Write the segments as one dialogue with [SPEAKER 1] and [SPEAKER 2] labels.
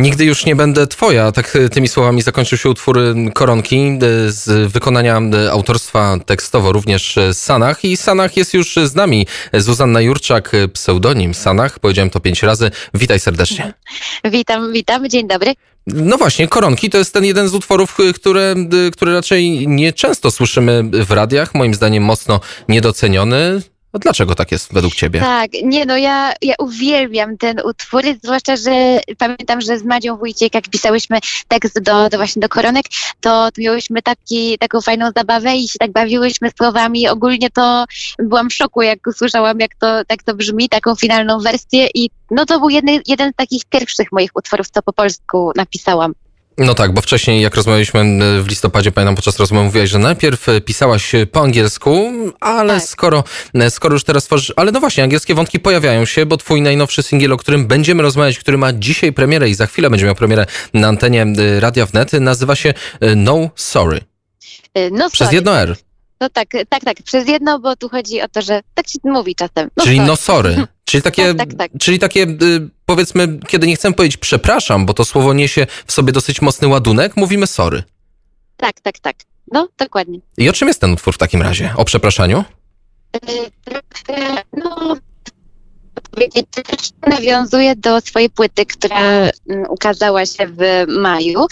[SPEAKER 1] Nigdy już nie będę twoja. Tak e, tymi słowami zakończył się utwór e, Koronki e, z wykonania autorstwa tekstowo również Sanach. I Sanach jest już z nami. Zuzanna Jurczak, pseudonim Sanach. Powiedziałem to pięć razy. Witaj serdecznie.
[SPEAKER 2] Witam, witam. Dzień dobry.
[SPEAKER 1] No właśnie, Koronki to jest ten jeden z utworów, które, które raczej nieczęsto słyszymy w radiach. Moim zdaniem mocno niedoceniony. A dlaczego tak jest według ciebie?
[SPEAKER 2] Tak, nie no, ja, ja uwielbiam ten utwór, zwłaszcza, że pamiętam, że z Madzią Wójciek, jak pisałyśmy tekst do, do właśnie do koronek, to, miałyśmy taki, taką fajną zabawę i się tak bawiłyśmy słowami. Ogólnie to byłam w szoku, jak usłyszałam, jak to, tak to brzmi, taką finalną wersję i no to był jeden, jeden z takich pierwszych moich utworów, co po polsku napisałam.
[SPEAKER 1] No tak, bo wcześniej jak rozmawialiśmy w listopadzie, pamiętam podczas rozmowy mówiłaś, że najpierw pisałaś po angielsku, ale tak. skoro, skoro już teraz tworzysz, ale no właśnie, angielskie wątki pojawiają się, bo twój najnowszy singiel, o którym będziemy rozmawiać, który ma dzisiaj premierę i za chwilę będzie miał premierę na antenie Radia Wnet, nazywa się No Sorry.
[SPEAKER 2] No
[SPEAKER 1] Przez jedno R.
[SPEAKER 2] No tak, tak, tak, przez jedno, bo tu chodzi o to, że tak się mówi czasem.
[SPEAKER 1] No Czyli sorry. no sorry. Czyli takie, tak, tak, tak. Czyli takie y, powiedzmy, kiedy nie chcemy powiedzieć przepraszam, bo to słowo niesie w sobie dosyć mocny ładunek, mówimy sorry.
[SPEAKER 2] Tak, tak, tak. No, dokładnie.
[SPEAKER 1] I o czym jest ten utwór w takim razie? O przepraszaniu?
[SPEAKER 2] No, powiedzieć, też nawiązuje do swojej płyty, która mm, ukazała się w maju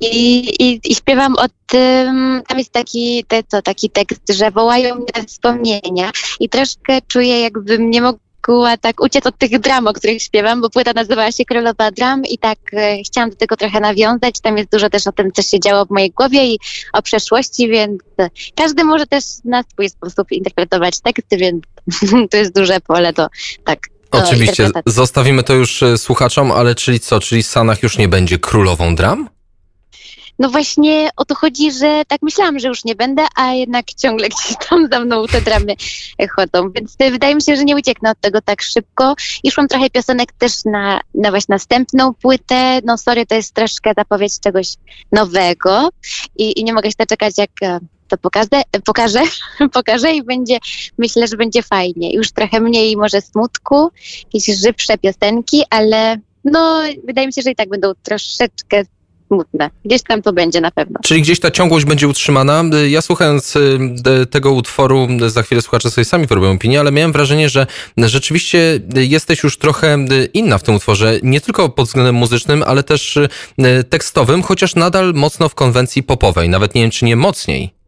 [SPEAKER 2] i, i, i śpiewam o tym, tam jest taki, te, co, taki tekst, że wołają mnie wspomnienia i troszkę czuję jakbym nie mogła była tak uciec od tych dram, o których śpiewam, bo płyta nazywała się Królowa Dram i tak e, chciałam do tego trochę nawiązać. Tam jest dużo też o tym, co się działo w mojej głowie i o przeszłości, więc e, każdy może też na swój sposób interpretować teksty, więc to jest duże pole do tak.
[SPEAKER 1] Oczywiście, zostawimy to już e, słuchaczom, ale czyli co, czyli Sanach już nie będzie królową dram?
[SPEAKER 2] No właśnie o to chodzi, że tak myślałam, że już nie będę, a jednak ciągle gdzieś tam za mną te dramy chodzą. Więc wydaje mi się, że nie ucieknę od tego tak szybko. I szłam trochę piosenek też na, na właśnie następną płytę. No sorry, to jest troszkę zapowiedź czegoś nowego i, i nie mogę się doczekać, jak e, to pokażę, pokażę, pokażę i będzie, myślę, że będzie fajnie. Już trochę mniej może smutku, jakieś żywsze piosenki, ale no, wydaje mi się, że i tak będą troszeczkę smutne. Gdzieś tam to będzie na pewno.
[SPEAKER 1] Czyli gdzieś ta ciągłość będzie utrzymana. Ja słuchając y, tego utworu, za chwilę słuchacze sobie sami wyrobią opinię, ale miałem wrażenie, że rzeczywiście jesteś już trochę inna w tym utworze. Nie tylko pod względem muzycznym, ale też y, tekstowym, chociaż nadal mocno w konwencji popowej. Nawet nie wiem, czy nie mocniej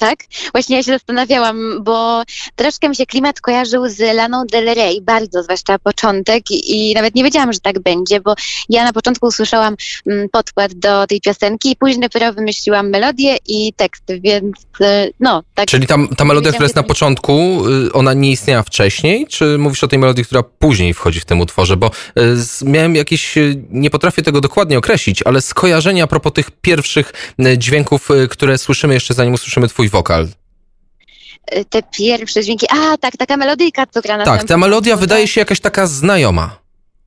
[SPEAKER 2] tak? Właśnie ja się zastanawiałam, bo troszkę mi się klimat kojarzył z Laną Del Rey, bardzo, zwłaszcza początek i, nawet nie wiedziałam, że tak będzie, bo ja na początku usłyszałam mm, podkład do tej piosenki i później dopiero wymyśliłam melodię i tekst, więc e, no, tak.
[SPEAKER 1] Czyli tam, ta melodia, która jest na początku, y, ona nie istniała wcześniej, czy mówisz o tej melodii, która później wchodzi w tym utworze? Bo y, miałem jakieś, y, nie potrafię tego dokładnie określić, ale skojarzenia a propos tych pierwszych dźwięków, które słyszymy jeszcze zanim usłyszymy twój wokal?
[SPEAKER 2] Te pierwsze dźwięki. A, tak, taka melodyjka, co gra na
[SPEAKER 1] Tak, ta melodia wydaje się jakaś taka znajoma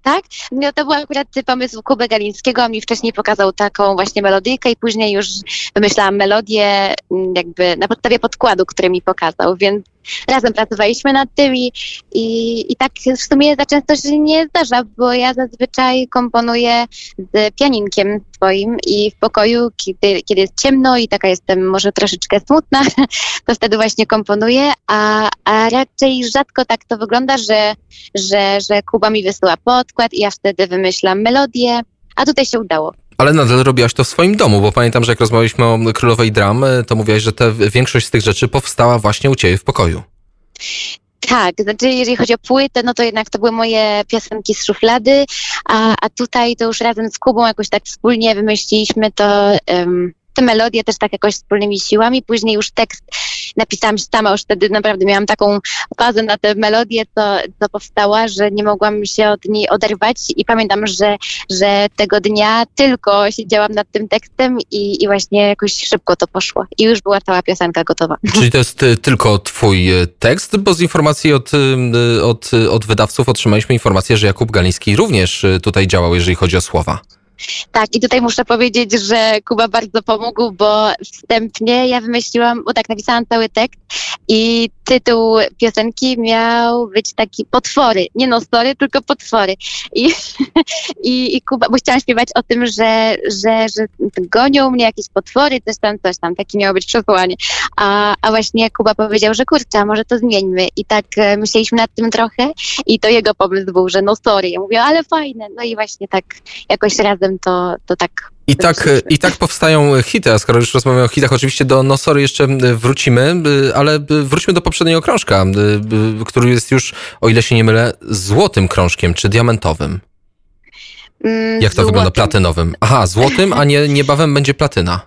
[SPEAKER 2] tak? No to był akurat pomysł Kuby Galińskiego, on mi wcześniej pokazał taką właśnie melodyjkę i później już wymyślałam melodię mm, jakby na podstawie podkładu, który mi pokazał, więc razem pracowaliśmy nad tym i, i, i tak w sumie za często się nie zdarza, bo ja zazwyczaj komponuję z pianinkiem swoim i w pokoju, kiedy, kiedy jest ciemno i taka jestem może troszeczkę smutna, to wtedy właśnie komponuję, a, a raczej rzadko tak to wygląda, że, że, że Kuba mi wysyła i ja wtedy wymyślam melodię, a tutaj się udało.
[SPEAKER 1] Ale nadal robiłaś to w swoim domu, bo pamiętam, że jak rozmawialiśmy o Królowej Dram, to mówiłaś, że te, większość z tych rzeczy powstała właśnie u Ciebie w pokoju.
[SPEAKER 2] Tak, znaczy jeżeli chodzi o płytę, no to jednak to były moje piosenki z szuflady, a, a tutaj to już razem z Kubą jakoś tak wspólnie wymyśliliśmy to, um, te melodie też tak jakoś wspólnymi siłami. Później już tekst napisałam sama, już wtedy naprawdę miałam taką fazę na tę melodię, co, co powstała, że nie mogłam się od niej oderwać i pamiętam, że, że tego dnia tylko siedziałam nad tym tekstem i, i właśnie jakoś szybko to poszło i już była cała piosenka gotowa.
[SPEAKER 1] Czyli to jest y, tylko twój y, tekst, bo z informacji od, y, od, od wydawców otrzymaliśmy informację, że Jakub Galiński również tutaj działał, jeżeli chodzi o słowa.
[SPEAKER 2] Tak, i tutaj muszę powiedzieć, że Kuba bardzo pomógł, bo wstępnie ja wymyśliłam, bo tak napisałam cały tekst i tytuł piosenki miał być taki potwory, nie no story, tylko potwory. I, i, i Kuba, bo chciałam śpiewać o tym, że, że, że gonią mnie jakieś potwory, coś tam, coś tam, takie miało być przesłanie. A, a właśnie Kuba powiedział, że kurczę, może to zmieńmy. I tak e, myśleliśmy nad tym trochę i to jego pomysł był, że no sorry. Ja mówię, ale fajne. No i właśnie tak jakoś razem to, to tak
[SPEAKER 1] i tak, I tak powstają hity, a skoro już rozmawiamy o hitach, oczywiście do No Sorry jeszcze wrócimy, ale wróćmy do poprzedniego krążka, który jest już, o ile się nie mylę, złotym krążkiem czy diamentowym.
[SPEAKER 2] Mm,
[SPEAKER 1] Jak to
[SPEAKER 2] złotym.
[SPEAKER 1] wygląda? Platynowym. Aha, złotym, a nie, niebawem będzie platyna.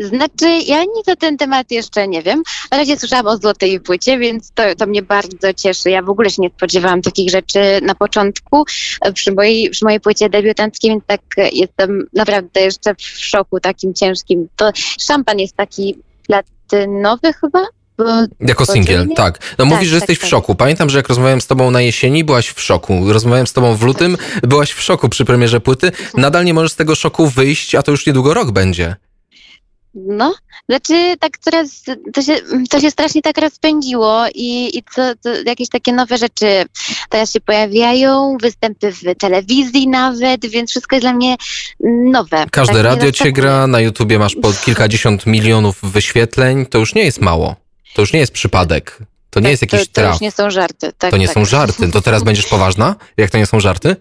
[SPEAKER 2] Znaczy, ja nic na ten temat jeszcze nie wiem. Na razie słyszałam o złotej płycie, więc to, to mnie bardzo cieszy. Ja w ogóle się nie spodziewałam takich rzeczy na początku przy mojej, przy mojej płycie debiutanckiej, więc tak jestem naprawdę jeszcze w szoku takim ciężkim. To szampan jest taki platynowy chyba?
[SPEAKER 1] Jako singiel, tak. No mówisz, że
[SPEAKER 2] tak,
[SPEAKER 1] jesteś w
[SPEAKER 2] tak.
[SPEAKER 1] szoku. Pamiętam, że jak rozmawiałem z tobą na jesieni, byłaś w szoku. Rozmawiałem z tobą w lutym, byłaś w szoku przy premierze płyty. Nadal nie możesz z tego szoku wyjść, a to już niedługo rok będzie.
[SPEAKER 2] No, znaczy tak coraz, to się, to się strasznie tak rozpędziło i, i co, to jakieś takie nowe rzeczy teraz się pojawiają, występy w telewizji nawet, więc wszystko jest dla mnie nowe.
[SPEAKER 1] Każde
[SPEAKER 2] Tak
[SPEAKER 1] radio cię gra, na YouTubie masz po kilkadziesiąt milionów wyświetleń. To już nie jest mało. To już nie jest przypadek. To nie
[SPEAKER 2] Tak,
[SPEAKER 1] jest jakiś
[SPEAKER 2] to, to
[SPEAKER 1] traf.
[SPEAKER 2] już nie są żarty. Tak,
[SPEAKER 1] To nie
[SPEAKER 2] tak.
[SPEAKER 1] są żarty. To teraz będziesz poważna? Jak to nie są żarty?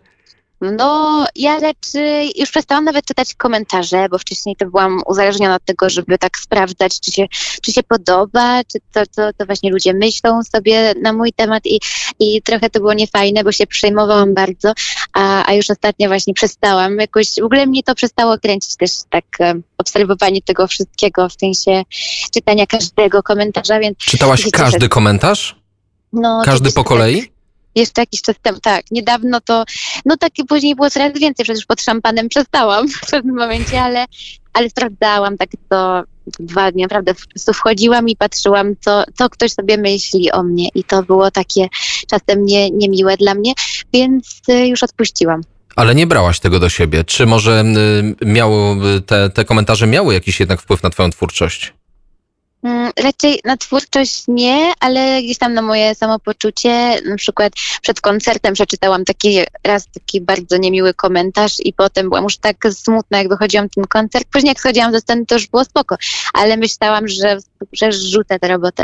[SPEAKER 2] No, ja raczej już przestałam nawet czytać komentarze, bo wcześniej to byłam uzależniona od tego, żeby tak sprawdzać, czy się, czy się podoba, czy to, to, to właśnie ludzie myślą sobie na mój temat i, i trochę to było niefajne, bo się przejmowałam bardzo, a, a już ostatnio właśnie przestałam. Jakoś w ogóle mnie to przestało kręcić też tak e, obserwowanie tego wszystkiego, w sensie czytania każdego komentarza, więc
[SPEAKER 1] Czytałaś każdy komentarz?
[SPEAKER 2] no...
[SPEAKER 1] Każdy po kolei?
[SPEAKER 2] Jeszcze jakiś czas temu, tak. Niedawno to, no tak później było coraz więcej, przecież pod szampanem przestałam w pewnym momencie, ale, ale sprawdzałam tak to dwa dni, naprawdę po prostu wchodziłam i patrzyłam, co, co ktoś sobie myśli o mnie i to było takie czasem nie, niemiłe dla mnie, więc y, już odpuściłam.
[SPEAKER 1] Ale nie brałaś tego do siebie. Czy może y, miało, y, te, te komentarze miały jakiś jednak wpływ na twoją twórczość?
[SPEAKER 2] Mm, Raczej na twórczość nie, ale gdzieś tam na moje samopoczucie. Na przykład przed koncertem przeczytałam taki raz taki bardzo niemiły komentarz i potem byłam już tak smutna, jak wychodziłam ten koncert. Później jak schodziłam ze sceny, to już było spoko, ale myślałam, że, że tę robotę.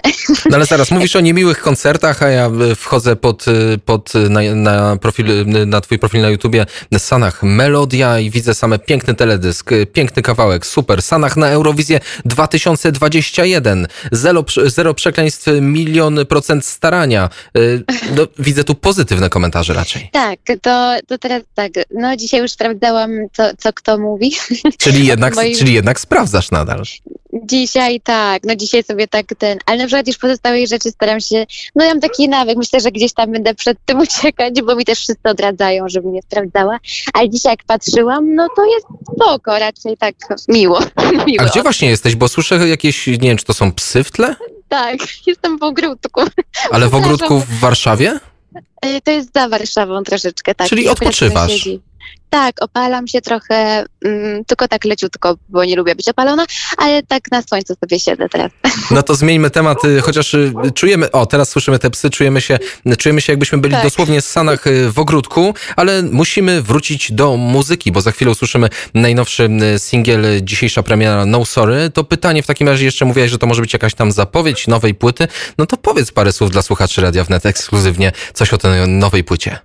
[SPEAKER 1] No ale zaraz, mówisz o niemiłych koncertach, a ja y, wchodzę pod, y, pod y, na, na, profil, na twój profil na YouTubie Sanach Melodia i widzę same piękny teledysk, piękny kawałek, super. Sanach na Eurowizję 2021. Zero, prze- zero przekleństw, milion procent starania. Y, No, widzę tu pozytywne komentarze raczej.
[SPEAKER 2] Tak, to, to teraz tak. No dzisiaj już sprawdzałam, co, co kto mówi.
[SPEAKER 1] Czyli jednak,
[SPEAKER 2] Moim-
[SPEAKER 1] czyli jednak sprawdzasz nadal.
[SPEAKER 2] Dzisiaj tak, no dzisiaj sobie tak ten, ale na przykład już pozostałej rzeczy staram się, no ja mam taki nawyk, myślę, że gdzieś tam będę przed tym uciekać, bo mi też wszyscy odradzają, żebym nie sprawdzała, ale dzisiaj jak patrzyłam, no to jest spoko, raczej tak miło. miło.
[SPEAKER 1] A gdzie właśnie jesteś? Bo słyszę jakieś, nie wiem, czy to są psy w tle?
[SPEAKER 2] Tak, jestem w ogródku.
[SPEAKER 1] Ale w ogródku w Warszawie?
[SPEAKER 2] Y, To jest za Warszawą troszeczkę, tak.
[SPEAKER 1] Czyli odpoczywasz.
[SPEAKER 2] sąsiedzi. Tak, opalam się trochę, mm, tylko tak leciutko, bo nie lubię być opalona, ale tak na słońcu sobie siedzę teraz.
[SPEAKER 1] No to zmieńmy temat, y, chociaż y, czujemy, o teraz słyszymy te psy, czujemy się, czujemy się jakbyśmy byli
[SPEAKER 2] Tak.
[SPEAKER 1] dosłownie z sanach y, w ogródku, ale musimy wrócić do muzyki, bo za chwilę usłyszymy najnowszy singiel, dzisiejsza premiera No Sorry. To pytanie w takim razie jeszcze mówiłaś, że to może być jakaś tam zapowiedź nowej płyty. No to powiedz parę słów dla słuchaczy Radia Wnet ekskluzywnie, coś o tej nowej płycie.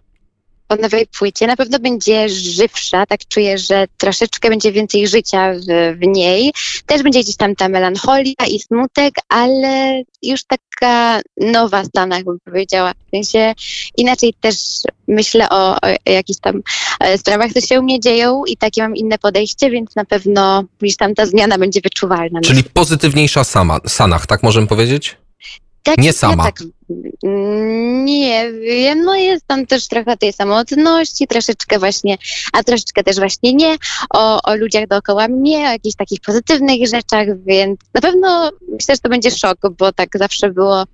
[SPEAKER 2] O nowej płycie. Na pewno będzie żywsza, tak czuję, że troszeczkę będzie więcej życia w, w niej. Też będzie gdzieś tam ta melancholia i smutek, ale już taka nowa w Stanach, bym powiedziała. W sensie inaczej też myślę o, o jakichś tam e, sprawach, które się u mnie dzieją i takie mam inne podejście, więc na pewno gdzieś tam ta zmiana będzie wyczuwalna.
[SPEAKER 1] Czyli pozytywniejsza sama, Sanach, tak możemy powiedzieć?
[SPEAKER 2] Tak,
[SPEAKER 1] Nie
[SPEAKER 2] ja
[SPEAKER 1] sama.
[SPEAKER 2] Tak, mm, nie wiem, no jest tam też trochę tej samotności, troszeczkę właśnie, a troszeczkę też właśnie nie, o, o ludziach dookoła mnie, o jakichś takich pozytywnych rzeczach, więc na pewno myślę, że to będzie szok, bo tak zawsze było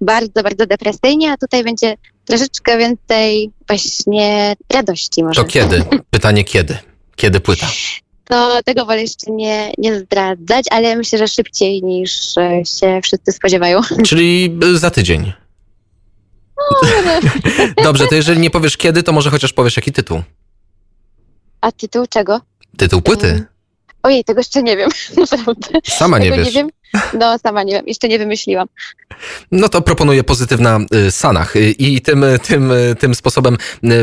[SPEAKER 2] bardzo, bardzo depresyjnie, a tutaj będzie troszeczkę więcej właśnie radości może.
[SPEAKER 1] To kiedy? Pytanie kiedy? Kiedy płyta?
[SPEAKER 2] To tego wolę jeszcze nie, nie zdradzać, ale myślę, że szybciej niż e, się wszyscy spodziewają.
[SPEAKER 1] Czyli y, za tydzień. Dobrze, to jeżeli nie powiesz kiedy, to może chociaż powiesz jaki tytuł.
[SPEAKER 2] A tytuł czego?
[SPEAKER 1] Tytuł płyty.
[SPEAKER 2] Ojej, tego jeszcze nie wiem. Naprawdę.
[SPEAKER 1] Sama nie
[SPEAKER 2] tego
[SPEAKER 1] wiesz.
[SPEAKER 2] nie wiem. No, sama nie wiem. Jeszcze nie wymyśliłam.
[SPEAKER 1] No to proponuję pozytywna y, Sanach. Y, I tym, y, tym, tym sposobem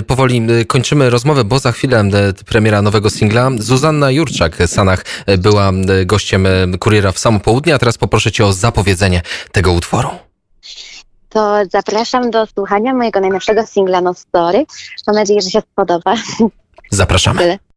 [SPEAKER 1] powoli kończymy rozmowę, bo za chwilę premiera nowego singla. Zuzanna Jurczak Sanach była gościem Kuriera w samo południe, a teraz poproszę cię o zapowiedzenie tego utworu.
[SPEAKER 2] To zapraszam do słuchania mojego najnowszego singla No Story. Mam nadzieję, że się spodoba.
[SPEAKER 1] Zapraszamy.
[SPEAKER 2] Tyle.